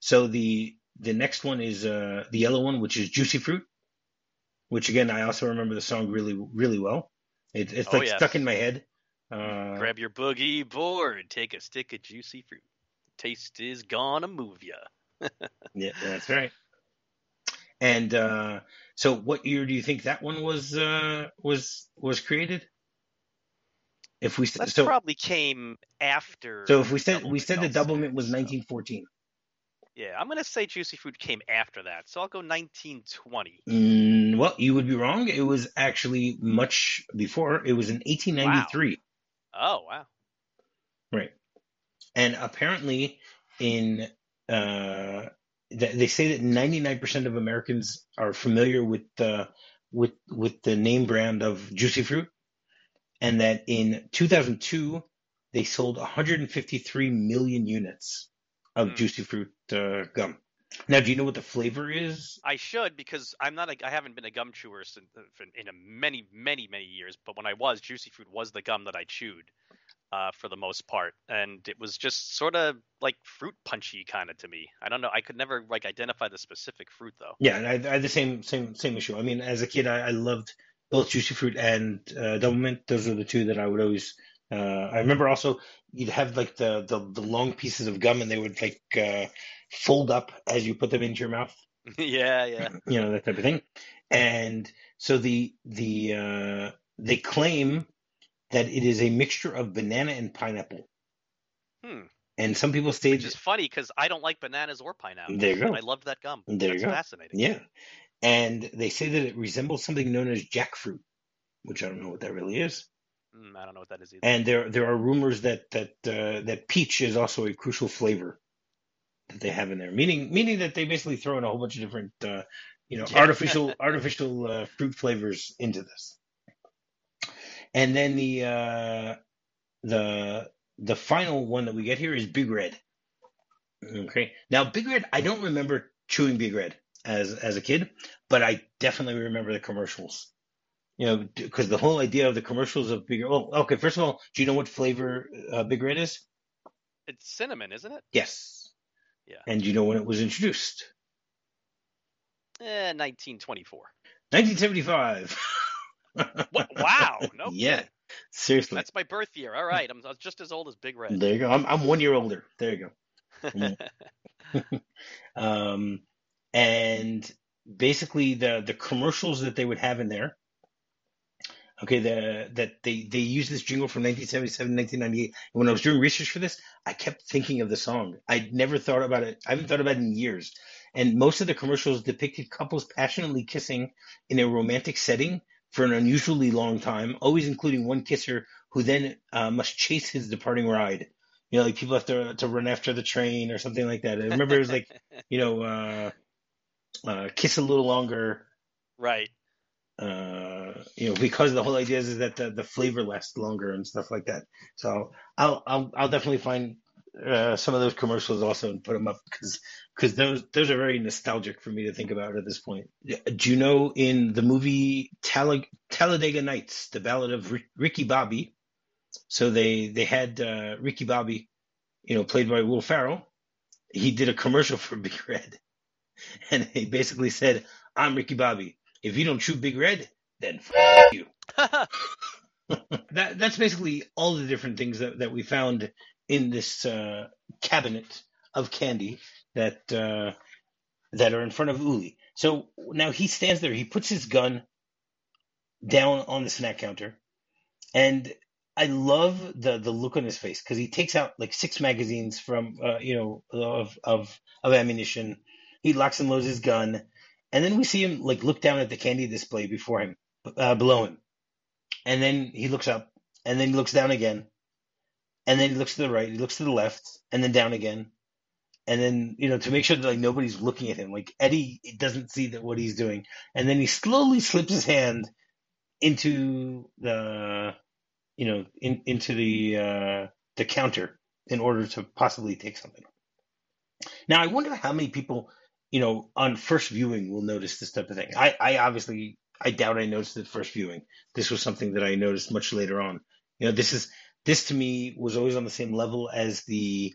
So the the next one is uh, the yellow one, which is Juicy Fruit, which again I also remember the song really really well. It, it's Oh, like yes. stuck in my head. Uh, Grab your boogie board, take a stick of juicy fruit. Taste is gonna move ya. yeah, that's right. And uh, so, what year do you think that one was uh, was was created? If we That so probably came after. so if we said we said the Gum double mint was 1914. Yeah, I'm gonna say juicy fruit came after that, so I'll go 1920. Mm, well, you would be wrong. It was actually much before. It was in 1893. Oh wow. Right. And apparently, in uh, th- they say that 99% of Americans are familiar with the with with the name brand of Juicy Fruit, and that in 2002 they sold 153 million units of Hmm. Juicy Fruit uh, gum. Now, do you know what the flavor is? I should because I'm not. A, I haven't been a gum chewer since in a many, many, many years. But when I was, juicy fruit was the gum that I chewed uh, for the most part, and it was just sort of like fruit punchy kind of to me. I don't know. I could never like identify the specific fruit though. Yeah, and I, I had the same same same issue. I mean, as a kid, I, I loved both Juicy Fruit and uh, Double Mint. Those were the two that I would always. Uh, I remember also you'd have like the, the the long pieces of gum, and they would like uh, fold up as you put them into your mouth. yeah, yeah. You know that type of thing. And so the the uh, they claim that it is a mixture of banana and pineapple. Hmm. and some people stayed. Which is funny because I don't like bananas or pineapple. There you go. I loved that gum. There That's you go. fascinating. Yeah, and they say that it resembles something known as jackfruit, which I don't know what that really is. Mm, I don't know what that is either. And there there are rumors that that uh, that peach is also a crucial flavor that they have in there, meaning meaning that they basically throw in a whole bunch of different uh, you know Yeah. artificial artificial uh, fruit flavors into this. And then the uh, the the final one that we get here is Big Red. Okay, now Big Red, I don't remember chewing Big Red as as a kid, but I definitely remember the commercials. You know, because the whole idea of the commercials of Big Red. Well, okay, first of all, do you know what flavor uh, Big Red is? It's cinnamon, isn't it? Yes. Yeah. And do you know when it was introduced? Eh, 1924. 1975. What? Wow. No. Yeah. kidding. Seriously. That's my birth year. All right. I'm, I'm just as old as Big Red. There you go. I'm I'm one year older. There you go. Um, and basically the the commercials that they would have in there. Okay, the that they they used this jingle from 1977, 1998. And when I was doing research for this, I kept thinking of the song. I'd never thought about it. I haven't thought about it in years. And most of the commercials depicted couples passionately kissing in a romantic setting for an unusually long time, always including one kisser who then uh, must chase his departing ride. You know, like people have to to run after the train or something like that. I remember it was like, you know, uh, uh, kiss a little longer. right. Uh, you know, because the whole idea is, is that the, the flavor lasts longer and stuff like that. So I'll I'll I'll definitely find uh, some of those commercials also and put them up because because those those are very nostalgic for me to think about at this point. Do you know in the movie Tal- Talladega Nights, the Ballad of Rick- Ricky Bobby? So they they had uh, Ricky Bobby, you know, played by Will Ferrell. He did a commercial for Big Red, and he basically said, "I'm Ricky Bobby. If you don't chew Big Red, then f- you." that that's basically all the different things that, that we found in this uh, cabinet of candy that uh, that are in front of Uli. So now he stands there. He puts his gun down on the snack counter, and I love the the look on his face because he takes out like six magazines from uh, you know of of of ammunition. He locks and loads his gun, and then we see him like look down at the candy display before him, uh, below him, and then he looks up, and then he looks down again, and then he looks to the right, he looks to the left, and then down again, and then you know to make sure that like nobody's looking at him, like Eddie doesn't see that what he's doing, and then he slowly slips his hand into the you know in, into the uh, the counter in order to possibly take something. Now I wonder how many people you know on first viewing will notice this type of thing. I, I obviously I doubt I noticed it first viewing. This was something that I noticed much later on. You know this is this to me was always on the same level as the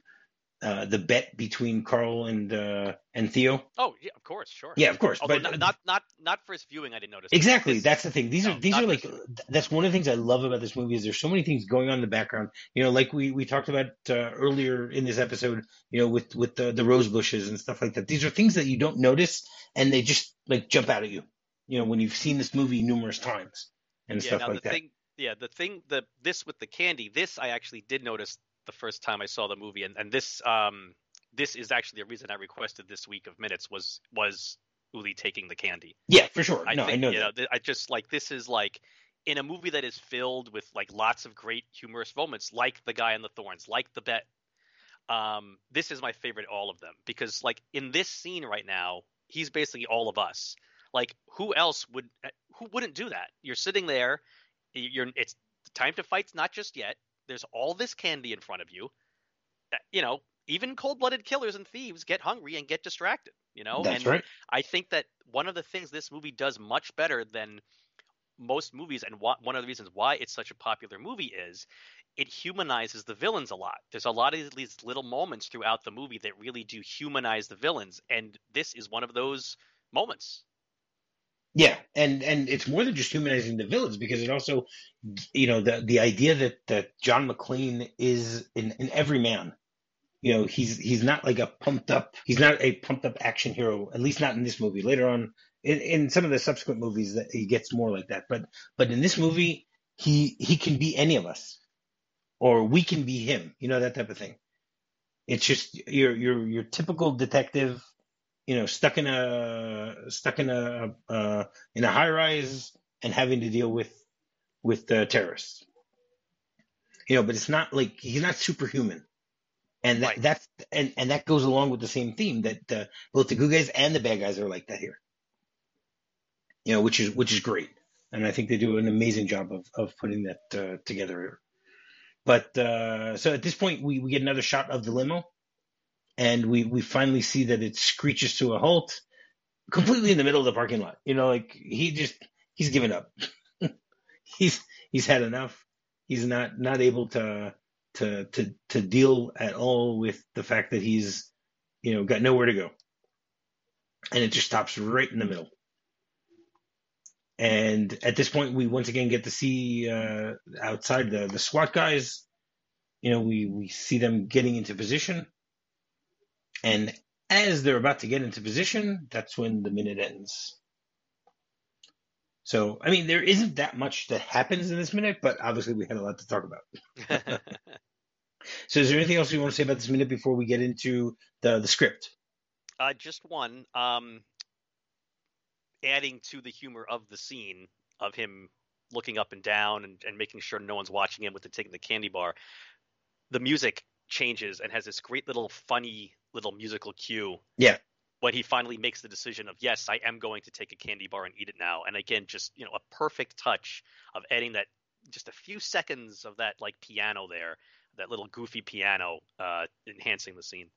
uh, the bet between Carl and uh, and Theo. oh, yeah, of course, sure. Yeah, of course, Although but not, not not not first viewing, I didn't notice. Exactly. This- That's the thing. These no, are these are like that's one of the things I love about this movie is there's so many things going on in the background. You know, like we we talked about uh, earlier in this episode. You know, with with the the rose bushes and stuff like that. These are things that you don't notice and they just like jump out at you. You know, when you've seen this movie numerous times and yeah, stuff like the that. thing, yeah, the thing, the this with the candy, this I actually did notice the first time I saw the movie, and and this um this is actually the reason I requested this week of minutes was was Uli taking the candy. yeah, for sure. I no, think I know you that. know I just like this is like in a movie that is filled with like lots of great humorous moments, like the guy in the thorns, like the bet. Um, this is my favorite all of them because like in this scene right now, he's basically all of us. Like who else would uh, who wouldn't do that? You're sitting there, you're it's the time to fight's not just yet. There's all this candy in front of you. You know, even cold-blooded killers and thieves get hungry and get distracted. You know, That's and right. I think that one of the things this movie does much better than most movies, and one of the reasons why it's such a popular movie is it humanizes the villains a lot. There's a lot of these little moments throughout the movie that really do humanize the villains, and this is one of those moments. Yeah, and and it's more than just humanizing the villains because it also, you know, the the idea that that John McClane is in in every man. You know, he's he's not like a pumped up. He's not a pumped up action hero. At least not in this movie. Later on, in, in some of the subsequent movies, that he gets more like that. But but in this movie, he he can be any of us, or we can be him. You know that type of thing. It's just your your your typical detective, you know, stuck in a stuck in a uh, in a high rise and having to deal with with the terrorists. You know, but it's not like he's not superhuman, and that Right. that's and and that goes along with the same theme that uh, both the good guys and the bad guys are like that here. You know, which is which is great, and I think they do an amazing job of of putting that uh, together here. But uh, so at this point, we, we get another shot of the limo, and we we finally see that it screeches to a halt, completely in the middle of the parking lot. You know, like he just he's given up. he's he's had enough. He's not not able to to to to deal at all with the fact that he's you know got nowhere to go, and it just stops right in the middle. And at this point, we once again get to see uh, outside the the SWAT guys. You know, we we see them getting into position, and as they're about to get into position, that's when the minute ends. So, I mean, there isn't that much that happens in this minute, but obviously we had a lot to talk about. So, is there anything else you want to say about this minute before we get into the the script? uh, just one. Um, adding to the humor of the scene of him looking up and down and, and making sure no one's watching him with the taking the candy bar. The music changes and has this great little funny little musical cue. Yeah. When he finally makes the decision of yes, I am going to take a candy bar and eat it now. And again, just you know, a perfect touch of adding that just a few seconds of that like piano there, that little goofy piano, uh, enhancing the scene.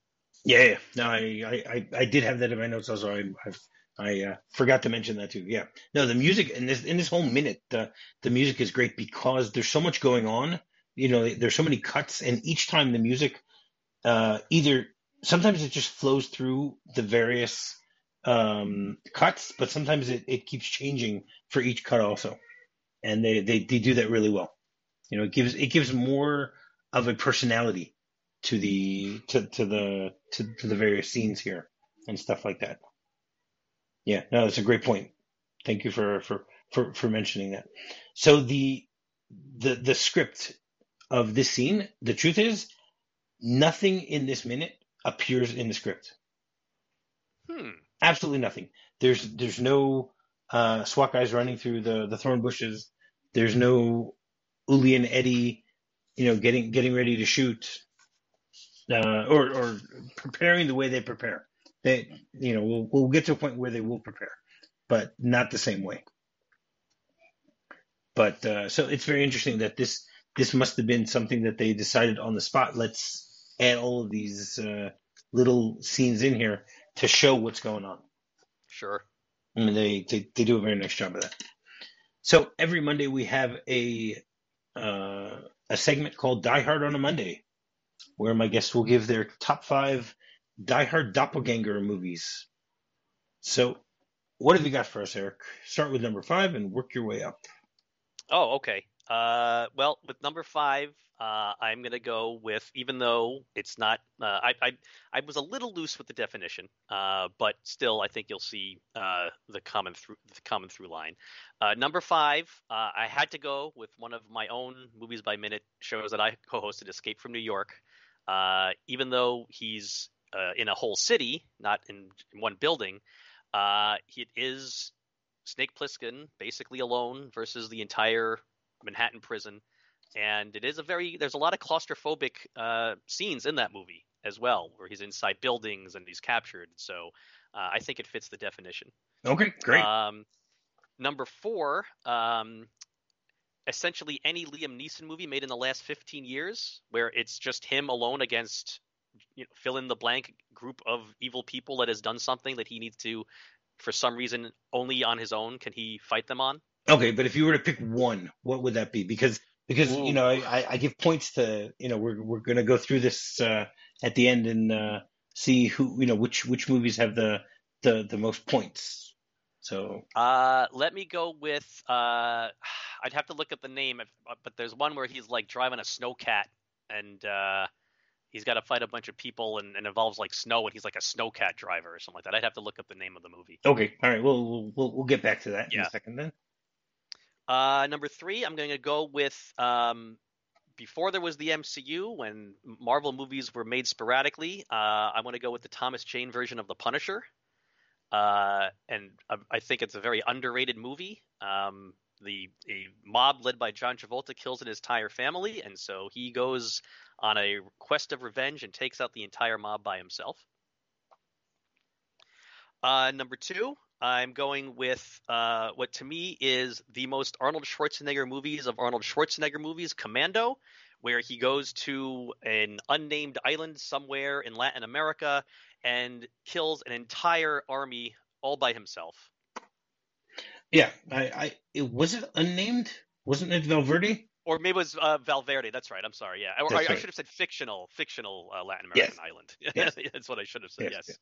Yeah, yeah. no, I, I, I, I did have that in my notes also. I, I've, I uh, forgot to mention that too. Yeah, no, the music in this in this whole minute, the the music is great because there's so much going on. You know, there's so many cuts, and each time the music, uh, either sometimes it just flows through the various um, cuts, but sometimes it, it keeps changing for each cut also, and they, they they do that really well. You know, it gives it gives more of a personality to the to, to the to, to the various scenes here and stuff like that. Yeah, no, that's a great point. Thank you for for for, for mentioning that. So the the the script of this scene, the truth is, nothing in this minute appears in the script. Hmm. Absolutely nothing. There's there's no uh, SWAT guys running through the the thorn bushes. There's no Uli and Eddie, you know, getting getting ready to shoot, uh, or or preparing the way they prepare. They, you know, we'll we'll get to a point where they will prepare, but not the same way. But uh, so it's very interesting that this this must have been something that they decided on the spot. Let's add all of these uh, little scenes in here to show what's going on. Sure. I mean, they, they they do a very nice job of that. So every Monday we have a uh, a segment called Die Hard on a Monday, where my guests will give their top five Die Hard doppelganger movies. So, what have you got for us, Eric? Start with number five and work your way up. Oh, okay. Uh, well, with number five, uh, I'm gonna go with even though it's not. Uh, I, I I was a little loose with the definition, uh, but still, I think you'll see uh, the common through the common through line. Uh, number five, uh, I had to go with one of my own movies by minute shows that I co-hosted, Escape from New York. Uh, even though he's in a whole city, not in, in one building, uh, it is Snake Plissken basically alone versus the entire Manhattan prison, and it is a very there's a lot of claustrophobic uh, scenes in that movie as well, where he's inside buildings and he's captured. So uh, I think it fits the definition. Okay, great. Um, number four, um, essentially any Liam Neeson movie made in the last 15 years, where it's just him alone against you know, fill in the blank group of evil people that has done something that he needs to, for some reason, only on his own can he fight them on. Okay, but if you were to pick one, what would that be? Because because you know I, I give points to you know we're we're gonna go through this uh, at the end and uh, see who you know which which movies have the the the most points. So Uh, let me go with. Uh, I'd have to look at the name, if, uh, but there's one where he's like driving a snowcat, and uh, he's got to fight a bunch of people, and, and involves like snow, and he's like a snowcat driver or something like that. I'd have to look up the name of the movie. okay, all right, we'll we'll we'll, we'll get back to that in a second then. Uh, number three, I'm going to go with um, before there was the MCU, when Marvel movies were made sporadically, uh, I want to go with the Thomas Jane version of The Punisher. Uh, and I, I, think it's a very underrated movie. Um, the a mob led by John Travolta kills an entire family, and so he goes on a quest of revenge and takes out the entire mob by himself. Uh, number two, I'm going with uh, what to me is the most Arnold Schwarzenegger movies of Arnold Schwarzenegger movies, Commando, where he goes to an unnamed island somewhere in Latin America and kills an entire army all by himself. Yeah, I, I it was it unnamed? Wasn't it Valverde? Or maybe it was uh, Valverde. That's right. I'm sorry. Yeah, or, I, right. I, should have said fictional, fictional uh, Latin American yes. island. Yes. That's what I should have said. Yes. yes.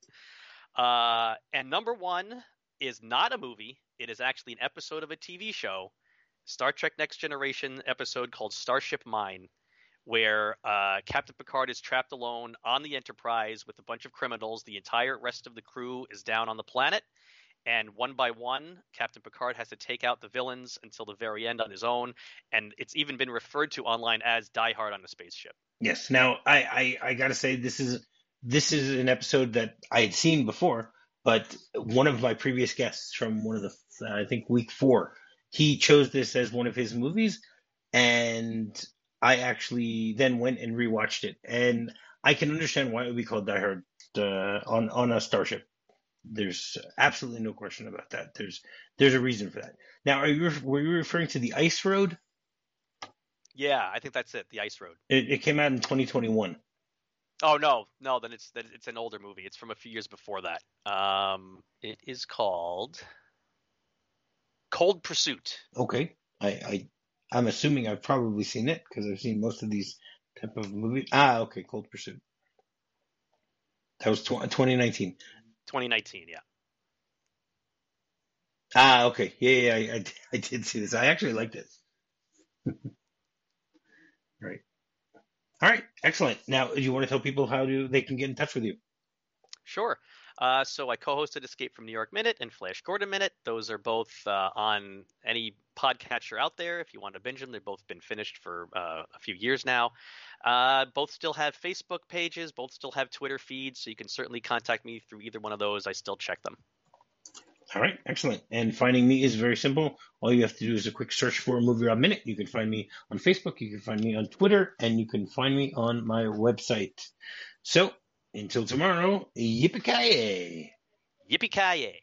Uh, and number one is not a movie. It is actually an episode of a TV show, Star Trek Next Generation episode called Starship Mine, where uh, Captain Picard is trapped alone on the Enterprise with a bunch of criminals. The entire rest of the crew is down on the planet. And one by one, Captain Picard has to take out the villains until the very end on his own. And it's even been referred to online as Die Hard on a spaceship. Yes. Now, I, I, I got to say, this is this is an episode that I had seen before, but one of my previous guests from one of the, I think week four, he chose this as one of his movies, and I actually then went and rewatched it, and I can understand why it would be called Die Hard uh, on on a starship. There's absolutely no question about that. There's there's a reason for that. Now, are you were you referring to the Ice Road? Yeah, I think that's it. The Ice Road. It, it came out in 2021. Oh no, no, then it's then it's an older movie. It's from a few years before that. Um, it is called Cold Pursuit. Okay, I, I I'm assuming I've probably seen it because I've seen most of these type of movies. Ah, okay, Cold Pursuit. That was tw- 2019. 2019, yeah. Ah, okay, yeah, yeah, I, I, I did see this. I actually liked it. right. All right, excellent. Now, do you want to tell people how do they can get in touch with you? Sure. Uh, so I co-hosted Escape from New York Minute and Flash Gordon Minute. Those are both uh, on any podcatcher out there. If you want to binge them, they've both been finished for uh, a few years now. Uh, both still have Facebook pages. Both still have Twitter feeds, so you can certainly contact me through either one of those. I still check them. All right, excellent. And finding me is very simple. All you have to do is a quick search for Movie Rob Minute. You can find me on Facebook, you can find me on Twitter, and you can find me on my website. So until tomorrow, yippee ki Yippee ki